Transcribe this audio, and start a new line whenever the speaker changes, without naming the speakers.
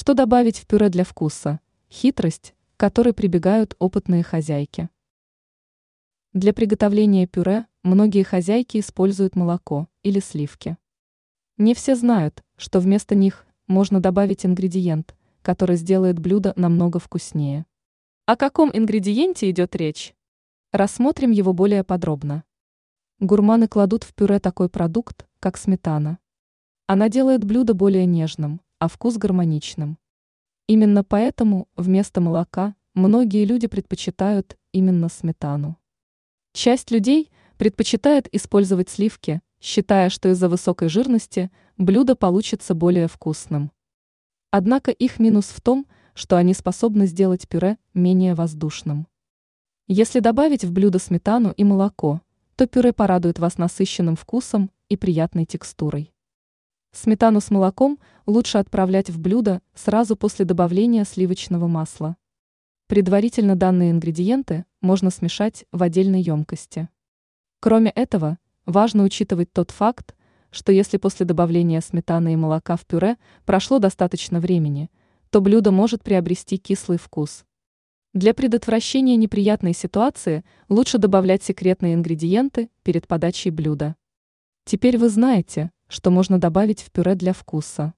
Что добавить в пюре для вкуса? Хитрость, к которой прибегают опытные хозяйки. Для приготовления пюре многие хозяйки используют молоко или сливки. Не все знают, что вместо них можно добавить ингредиент, который сделает блюдо намного вкуснее. О каком ингредиенте идет речь? Рассмотрим его более подробно. Гурманы кладут в пюре такой продукт, как сметана. Она делает блюдо более нежным, а вкус гармоничным. Именно поэтому вместо молока многие люди предпочитают именно сметану. Часть людей предпочитает использовать сливки, считая, что из-за высокой жирности блюдо получится более вкусным. Однако их минус в том, что они способны сделать пюре менее воздушным. Если добавить в блюдо сметану и молоко, то пюре порадует вас насыщенным вкусом и приятной текстурой. Сметану с молоком лучше отправлять в блюдо сразу после добавления сливочного масла. Предварительно данные ингредиенты можно смешать в отдельной емкости. Кроме этого, важно учитывать тот факт, что если после добавления сметаны и молока в пюре прошло достаточно времени, то блюдо может приобрести кислый вкус. Для предотвращения неприятной ситуации лучше добавлять секретные ингредиенты перед подачей блюда. Теперь вы знаете, что можно добавить в пюре для вкуса.